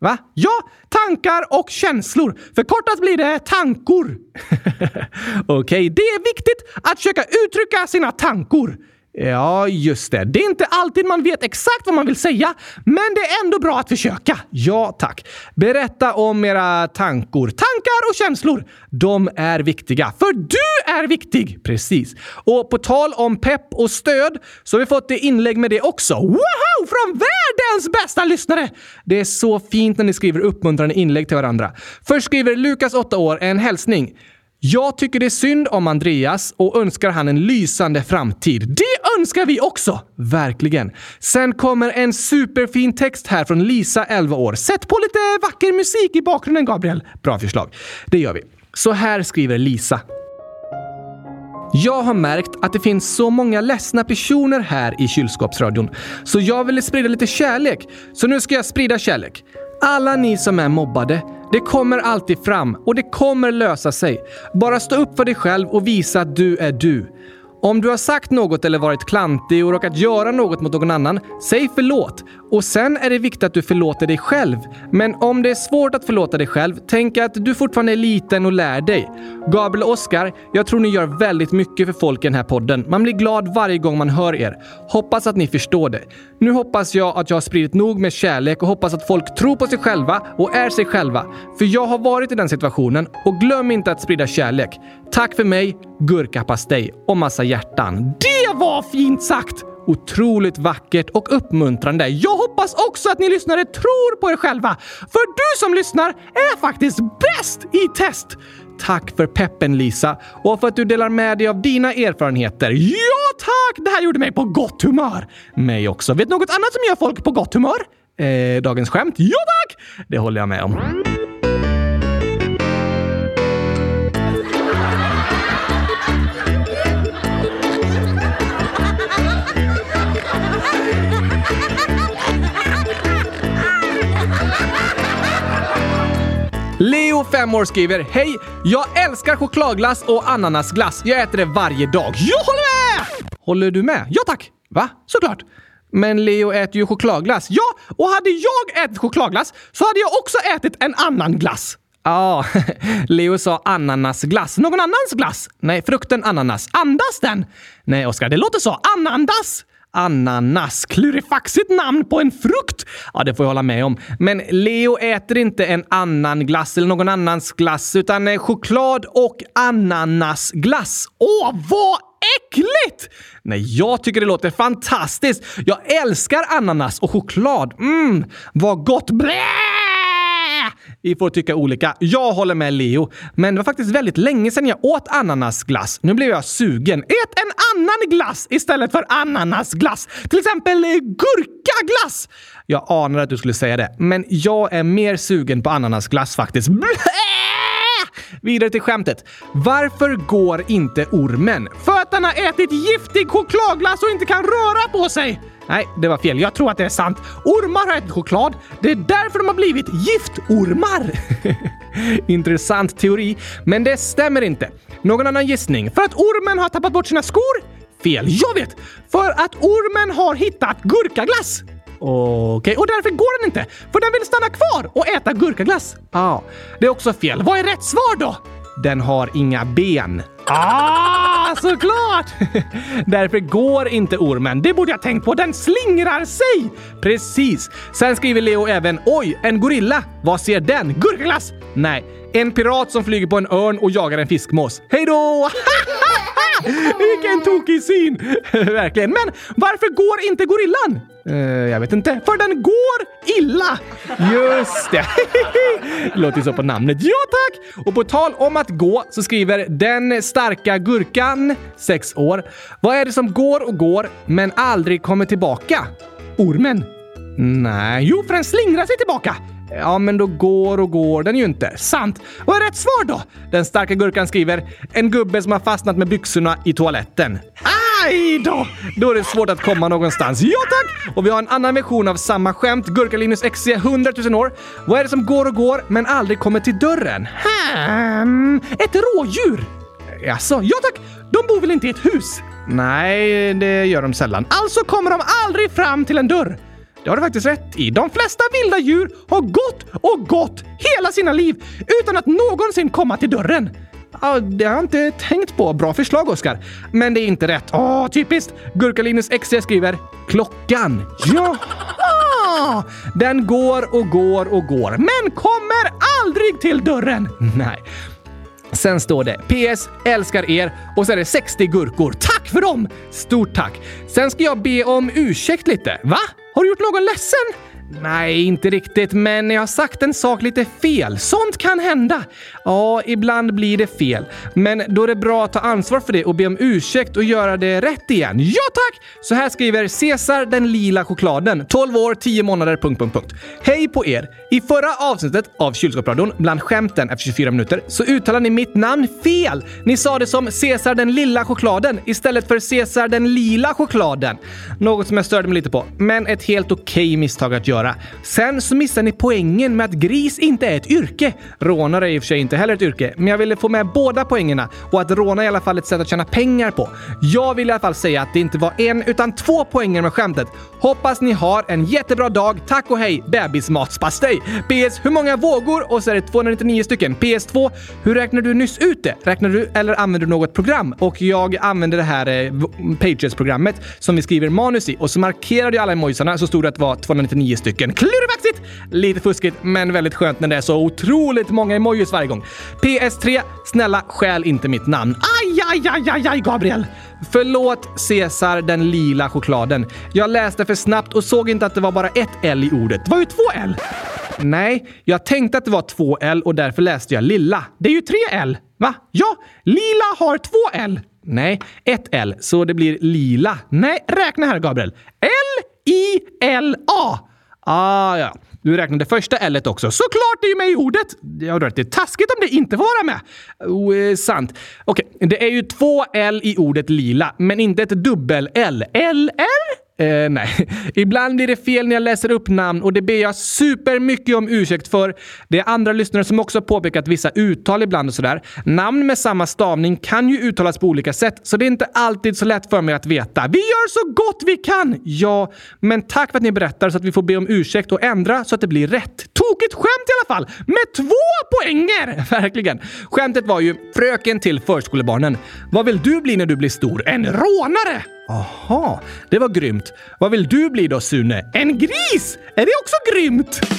Va? Ja, tankar och känslor. Förkortat blir det tankor. Okej, okay. det är viktigt att försöka uttrycka sina tankor. Ja, just det. Det är inte alltid man vet exakt vad man vill säga, men det är ändå bra att försöka. Ja, tack. Berätta om era tankor. Tankar och känslor. De är viktiga, för du är viktig! Precis. Och på tal om pepp och stöd så har vi fått inlägg med det också. Woho! Från världens bästa lyssnare! Det är så fint när ni skriver uppmuntrande inlägg till varandra. Först skriver Lukas, 8 år, en hälsning. Jag tycker det är synd om Andreas och önskar han en lysande framtid. Det önskar vi också! Verkligen. Sen kommer en superfin text här från Lisa, 11 år. Sätt på lite vacker musik i bakgrunden, Gabriel. Bra förslag. Det gör vi. Så här skriver Lisa. Jag har märkt att det finns så många ledsna personer här i kylskåpsradion, så jag ville sprida lite kärlek. Så nu ska jag sprida kärlek. Alla ni som är mobbade, det kommer alltid fram och det kommer lösa sig. Bara stå upp för dig själv och visa att du är du. Om du har sagt något eller varit klantig och råkat göra något mot någon annan, säg förlåt. Och sen är det viktigt att du förlåter dig själv. Men om det är svårt att förlåta dig själv, tänk att du fortfarande är liten och lär dig. Gabriel och Oskar, jag tror ni gör väldigt mycket för folk i den här podden. Man blir glad varje gång man hör er. Hoppas att ni förstår det. Nu hoppas jag att jag har spridit nog med kärlek och hoppas att folk tror på sig själva och är sig själva. För jag har varit i den situationen och glöm inte att sprida kärlek. Tack för mig, gurkapastej och massa hjärtan. Det var fint sagt! Otroligt vackert och uppmuntrande. Jag hoppas också att ni lyssnare tror på er själva. För du som lyssnar är faktiskt bäst i test! Tack för peppen Lisa och för att du delar med dig av dina erfarenheter. Ja tack! Det här gjorde mig på gott humör. Mig också. Vet du något annat som gör folk på gott humör? Eh, dagens skämt? Ja tack! Det håller jag med om. Leo, 5 år, skriver Hej! Jag älskar chokladglass och ananasglass. Jag äter det varje dag. Jag håller med! Håller du med? Ja tack! Va? Såklart. Men Leo äter ju chokladglass. Ja, och hade jag ätit chokladglass så hade jag också ätit en annan glass. Ja, ah, Leo sa ananasglass. Någon annans glass? Nej, frukten ananas. Andas den? Nej, Oskar, det låter så. Anandas? Ananas. Klurifaxigt namn på en frukt! Ja, det får jag hålla med om. Men Leo äter inte en annan glass eller någon annans glass, utan eh, choklad och ananasglass. Åh, vad äckligt! Nej, jag tycker det låter fantastiskt. Jag älskar ananas och choklad. Mm, vad gott! Blä! Vi får tycka olika. Jag håller med Leo, men det var faktiskt väldigt länge sedan jag åt ananasglass. Nu blev jag sugen. Ät en annan glass istället för ananasglass. Till exempel eh, gurkaglass. Jag anade att du skulle säga det, men jag är mer sugen på ananasglass faktiskt. Blä! Vidare till skämtet. Varför går inte ormen? För att den har ätit giftig chokladglass och inte kan röra på sig. Nej, det var fel. Jag tror att det är sant. Ormar har ätit choklad. Det är därför de har blivit giftormar. Intressant teori, men det stämmer inte. Någon annan gissning? För att ormen har tappat bort sina skor? Fel. Jag vet! För att ormen har hittat gurkaglass. Okej, okay. och därför går den inte. För den vill stanna kvar och äta gurkaglass. Ja, ah, det är också fel. Vad är rätt svar då? Den har inga ben. Ah, såklart! Därför går inte ormen. Det borde jag tänkt på. Den slingrar sig! Precis. Sen skriver Leo även “Oj, en gorilla! Vad ser den? Gurkaglass?” Nej, en pirat som flyger på en örn och jagar en fiskmås. Hej då! Vilken tokig syn! Verkligen. Men varför går inte gorillan? Uh, jag vet inte. För den går illa! Just det. Låter ju så på namnet. Ja tack! Och på tal om att gå så skriver den starka gurkan, 6 år. Vad är det som går och går men aldrig kommer tillbaka? Ormen. Nej, jo för den slingrar sig tillbaka. Ja, men då går och går den ju inte. Sant. Vad är rätt svar då? Den starka gurkan skriver “En gubbe som har fastnat med byxorna i toaletten”. Ah! Aj då! Då är det svårt att komma någonstans. Ja tack! Och vi har en annan version av samma skämt. Gurkalinus XC 100 000 år. Vad är det som går och går men aldrig kommer till dörren? Hmm, ett rådjur! Jaså? Ja tack! De bor väl inte i ett hus? Nej, det gör de sällan. Alltså kommer de aldrig fram till en dörr. Det har du faktiskt rätt i. De flesta vilda djur har gått och gått hela sina liv utan att någonsin komma till dörren. Ah, det har jag inte tänkt på. Bra förslag, Oskar. Men det är inte rätt. Åh, typiskt! Gurkalinus XC skriver “Klockan”. Ja! Ah, den går och går och går, men kommer aldrig till dörren. Nej. Sen står det PS. Älskar er och så är det 60 gurkor. Tack för dem! Stort tack! Sen ska jag be om ursäkt lite. Va? Har du gjort någon ledsen? Nej, inte riktigt, men jag har sagt en sak lite fel. Sånt kan hända. Ja, ibland blir det fel. Men då är det bra att ta ansvar för det och be om ursäkt och göra det rätt igen. Ja tack! Så här skriver Cesar den lila chokladen, 12 år, 10 månader... Punkt, punkt, punkt. Hej på er! I förra avsnittet av Kylskåpsradion, bland skämten efter 24 minuter, så uttalade ni mitt namn fel. Ni sa det som Cesar den lilla chokladen istället för Cesar den lila chokladen. Något som jag störde mig lite på, men ett helt okej okay misstag att göra. Sen så missar ni poängen med att gris inte är ett yrke. Rånare är i och för sig inte heller ett yrke, men jag ville få med båda poängerna och att råna är i alla fall ett sätt att tjäna pengar på. Jag vill i alla fall säga att det inte var en utan två poänger med skämtet. Hoppas ni har en jättebra dag. Tack och hej bebismatspastej! PS. Hur många vågor? Och så är det 299 stycken. PS2. Hur räknar du nyss ut det? Räknar du eller använder du något program? Och jag använder det här eh, Pages-programmet som vi skriver manus i och så markerade jag alla emojisarna så stod det att det var 299 stycken. Klurifaxigt! Lite fuskigt, men väldigt skönt när det är så otroligt många emojis varje gång. PS3. Snälla, stjäl inte mitt namn. Aj, aj, aj, aj, aj, Gabriel! Förlåt Cesar den lila chokladen. Jag läste för snabbt och såg inte att det var bara ett L i ordet. Det var ju två L! Nej, jag tänkte att det var två L och därför läste jag lilla. Det är ju tre L. Va? Ja, lila har två L. Nej, ett L, så det blir lila. Nej, räkna här Gabriel. L-I-L-A. Ah, ja. Du räknade första L också. Såklart, det är ju med i ordet! Ja, det är taskigt om det inte får vara med. Oh, eh, sant. Okej, okay. det är ju två L i ordet lila, men inte ett dubbel-L. L-R? Eh, nej. Ibland blir det fel när jag läser upp namn och det ber jag supermycket om ursäkt för. Det är andra lyssnare som också påpekat vissa uttal ibland och sådär. Namn med samma stavning kan ju uttalas på olika sätt, så det är inte alltid så lätt för mig att veta. Vi gör så gott vi kan! Ja, men tack för att ni berättar så att vi får be om ursäkt och ändra så att det blir rätt. Tokigt skämt i alla fall! Med två poänger! Verkligen. Skämtet var ju fröken till förskolebarnen. Vad vill du bli när du blir stor? En rånare! Aha, det var grymt. Vad vill du bli då, Sune? En gris! Är det också grymt?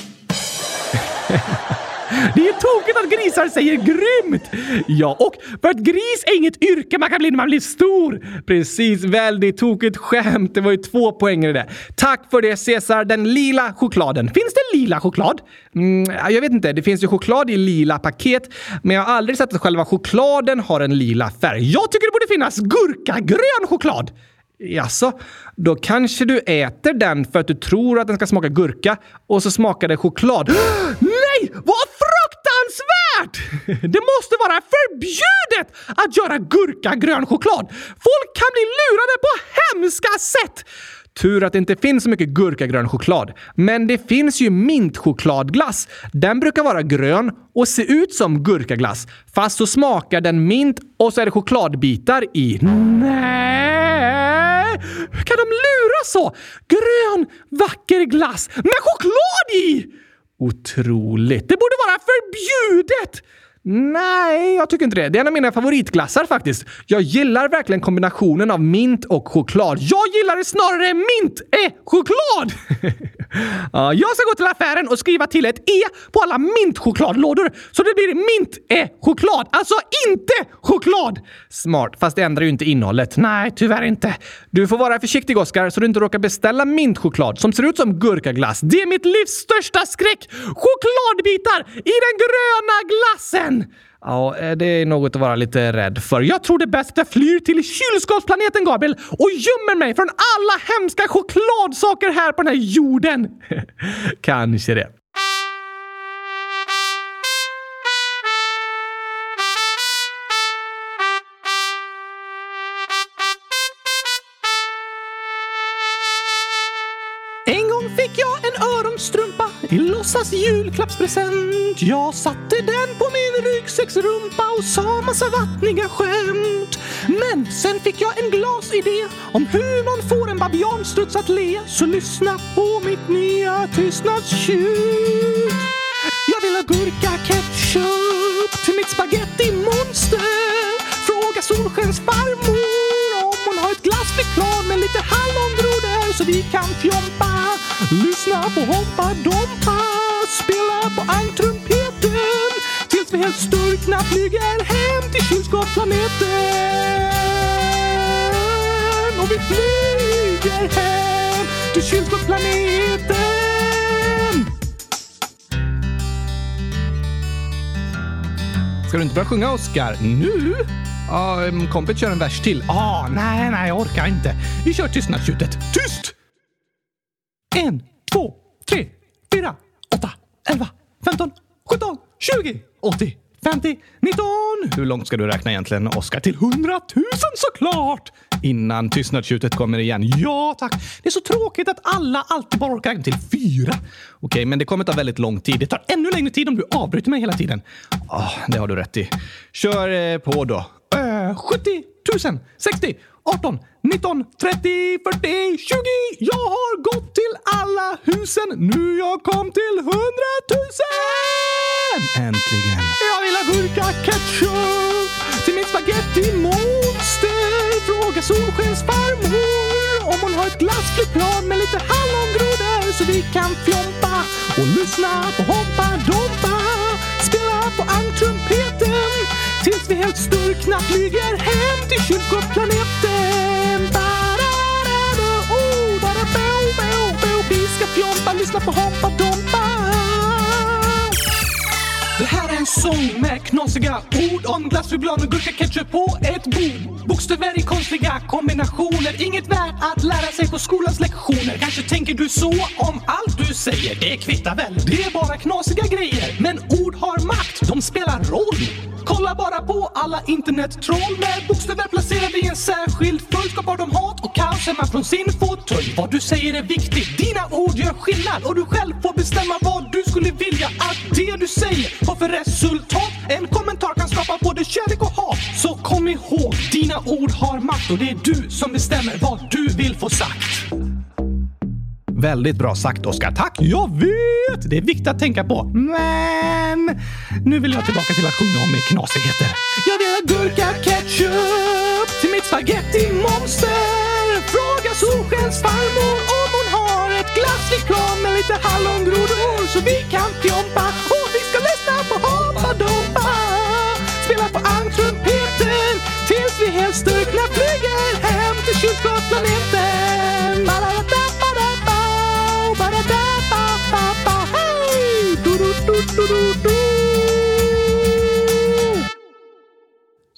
Det är tokigt att grisar säger grymt! Ja, och för att gris är inget yrke man kan bli när man blir stor. Precis, väldigt tokigt skämt. Det var ju två poäng i det. Tack för det Cesar, den lila chokladen. Finns det lila choklad? Mm, jag vet inte, det finns ju choklad i lila paket, men jag har aldrig sett att själva chokladen har en lila färg. Jag tycker det borde finnas gurkagrön choklad! Jaså, då kanske du äter den för att du tror att den ska smaka gurka och så smakar det choklad. Nej, vad fruktansvärt! Det måste vara förbjudet att göra gurka grön choklad. Folk kan bli lurade på hemska sätt. Tur att det inte finns så mycket gurkagrön choklad. Men det finns ju mintchokladglass. Den brukar vara grön och se ut som gurkaglass. Fast så smakar den mint och så är det chokladbitar i. Nej! Hur kan de lura så? Grön, vacker glass med choklad i! Otroligt. Det borde vara förbjudet! Nej, jag tycker inte det. Det är en av mina favoritglassar faktiskt. Jag gillar verkligen kombinationen av mint och choklad. Jag gillar det snarare mint än choklad! ja, jag ska gå till affären och skriva till ett E på alla mintchokladlådor så det blir mint är choklad. Alltså inte choklad! Smart, fast det ändrar ju inte innehållet. Nej, tyvärr inte. Du får vara försiktig Oskar så du inte råkar beställa mintchoklad som ser ut som gurkaglass. Det är mitt livs största skräck! Chokladbitar i den gröna glassen! Ja, eh, det är något att vara lite rädd för. Jag tror det är bäst att jag flyr till kylskåpsplaneten, Gabriel, och gömmer mig från alla hemska chokladsaker här på den här jorden. Kanske det. En gång fick jag en öronstrumpa i låtsas julklappspresent. Jag satte den på min ryggsäcksrumpa och sa massa vattniga skämt. Men sen fick jag en glasidé om hur man får en babianstruts att le. Så lyssna på mitt nya tystnadstjut. Jag vill ha gurka-ketchup till mitt spaghetti monster. Fråga Solskensfarmor ha ett glassflygplan med lite hallongrodor så vi kan fjompa. Lyssna på Hoppa Dompa, spela på angtrumpeten tills vi helt sturkna flyger hem till kylskåpsplaneten. Och vi flyger hem till kylskåpsplaneten. Ska du inte börja sjunga Oskar? Nu? Ja, um, kompet kör en vers till. Ah, nej, nej, jag orkar inte. Vi kör tystnadstjutet. Tyst! En, två, tre, fyra, åtta, elva, femton, sjutton, tjugo, åttio, femtio, nitton. Hur långt ska du räkna egentligen, Oskar? Till hundratusen såklart! Innan tystnadstjutet kommer igen. Ja, tack. Det är så tråkigt att alla alltid bara orkar räkna till fyra. Okej, men det kommer ta väldigt lång tid. Det tar ännu längre tid om du avbryter mig hela tiden. Ah, det har du rätt i. Kör eh, på då. Uh, 70 000, 60, 18, 19, 30, 40, 20. Jag har gått till alla husen. Nu jag kom till 100 000! Äntligen. Jag vill ha gurka-ketchup till mitt spagetti-monster. Fråga Solskensfarmor om hon har ett glassflygplan med lite hallongrodor så vi kan fjompa och lyssna på Hoppa Dompa. Vi helt sturkna flyger hem till kylskåpsplaneten. Oh, bara bo, bo, bo. Vi ska fjompa, lyssna på Hoppa Dompa. Sång med knasiga ord om glass, choklad och gurka, ketchup på ett bord. Bokstäver i konstiga kombinationer, inget värt att lära sig på skolans lektioner. Kanske tänker du så om allt du säger, det kvittar väl. Det är bara knasiga grejer, men ord har makt, de spelar roll. Kolla bara på alla internettroll med bokstäver placerade i en särskild följd skapar de hat och kaos hemma från sin fåtölj. Vad du säger är viktigt, dina ord gör skillnad och du själv får bestämma vad du skulle vilja att det du säger har för resultat. En kommentar kan skapa både kärlek och hat. Så kom ihåg, dina ord har makt och det är du som bestämmer vad du vill få sagt. Väldigt bra sagt, Oskar. Tack! Jag vet! Det är viktigt att tänka på. Men nu vill jag tillbaka till att sjunga om knasigheter. Jag vill ha gurka-ketchup till mitt spagetti-monster. Fråga Solskensfarmor om hon har ett glassflygplan med lite hallongrodor så vi kan fjompa Spela på almtrumpeten tills vi helt styrkna flyger hem till kylskåpsplaneten.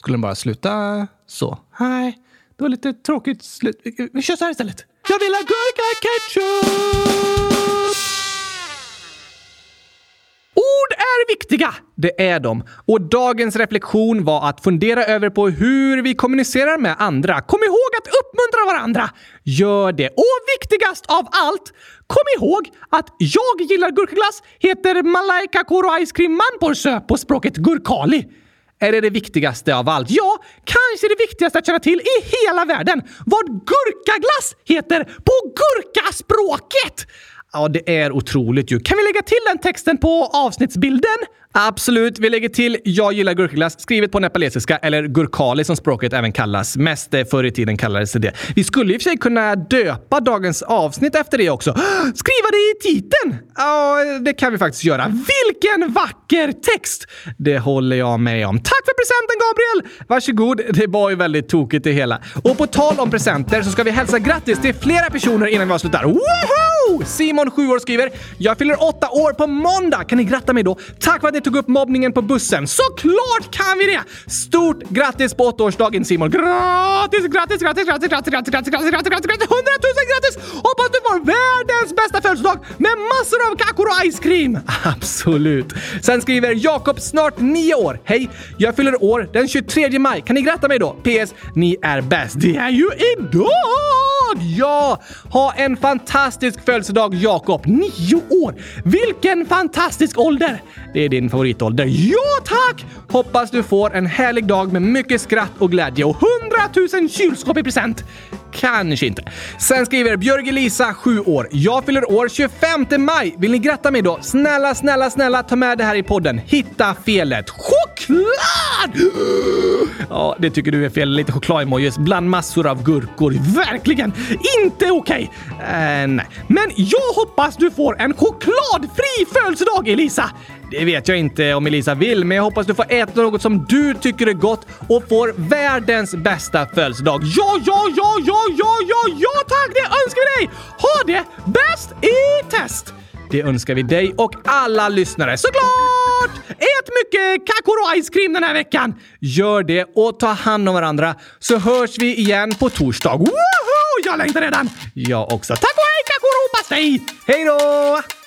Skulle den bara sluta så? Nej, det var lite tråkigt slut. Vi kör så här istället. Jag vill ha gurka-ketchup! Ord är viktiga! Det är de. Och dagens reflektion var att fundera över på hur vi kommunicerar med andra. Kom ihåg att uppmuntra varandra! Gör det. Och viktigast av allt, kom ihåg att jag gillar gurkaglass heter Malaika Koro Ice Cream Manporsö på språket gurkali. Är det det viktigaste av allt? Ja, kanske det viktigaste att känna till i hela världen. Vad gurkaglass heter på gurkaspråket! Ja, det är otroligt ju. Kan vi lägga till den texten på avsnittsbilden? Absolut, vi lägger till “Jag gillar gurkaglass” skrivet på nepalesiska, eller gurkali som språket även kallas. Mest eh, förr i tiden kallades det det. Vi skulle i och för sig kunna döpa dagens avsnitt efter det också. Skriva det i titeln! Ja, det kan vi faktiskt göra. Vilken vacker text! Det håller jag med om. Tack för presenten Gabriel! Varsågod, det var ju väldigt tokigt det hela. Och på tal om presenter så ska vi hälsa grattis till flera personer innan vi avslutar. Woho! Simon, 7 år, skriver “Jag fyller åtta år på måndag. Kan ni gratta mig då? Tack för att ni tog upp mobbningen på bussen. Såklart kan vi det! Stort grattis på åttaårsdagen Simon. Grattis, grattis, grattis, grattis, grattis, grattis, grattis, grattis, grattis, grattis, grattis, hundratusen grattis! Hoppas du får världens bästa födelsedag med massor av kakor och ice cream! Absolut. Sen skriver Jakob, snart nio år. Hej, jag fyller år den 23 maj. Kan ni gratta mig då? PS. Ni är bäst. Det är ju idag! Ja! Ha en fantastisk födelsedag Jakob. Nio år! Vilken fantastisk ålder! Det är din favoritålder. Ja tack! Hoppas du får en härlig dag med mycket skratt och glädje och hundratusen kylskåp i present. Kanske inte. Sen skriver Björg Elisa, 7 år. Jag fyller år 25 maj. Vill ni gratta mig då? Snälla, snälla, snälla ta med det här i podden. Hitta felet. Choklad! Ja, det tycker du är fel. Lite choklad-emojis bland massor av gurkor. Verkligen inte okej! Eh, nej. Men jag hoppas du får en chokladfri födelsedag, Elisa! Det vet jag inte om Elisa vill, men jag hoppas du får äta något som du tycker är gott och får världens bästa födelsedag. Ja, ja, ja, ja, ja, ja, ja tack! Det önskar vi dig! Ha det bäst i test! Det önskar vi dig och alla lyssnare såklart! Ät mycket kakor och ice cream den här veckan! Gör det och ta hand om varandra så hörs vi igen på torsdag. Woho! Jag längtar redan! Jag också. Tack och hej kakor och pastej! Hej då!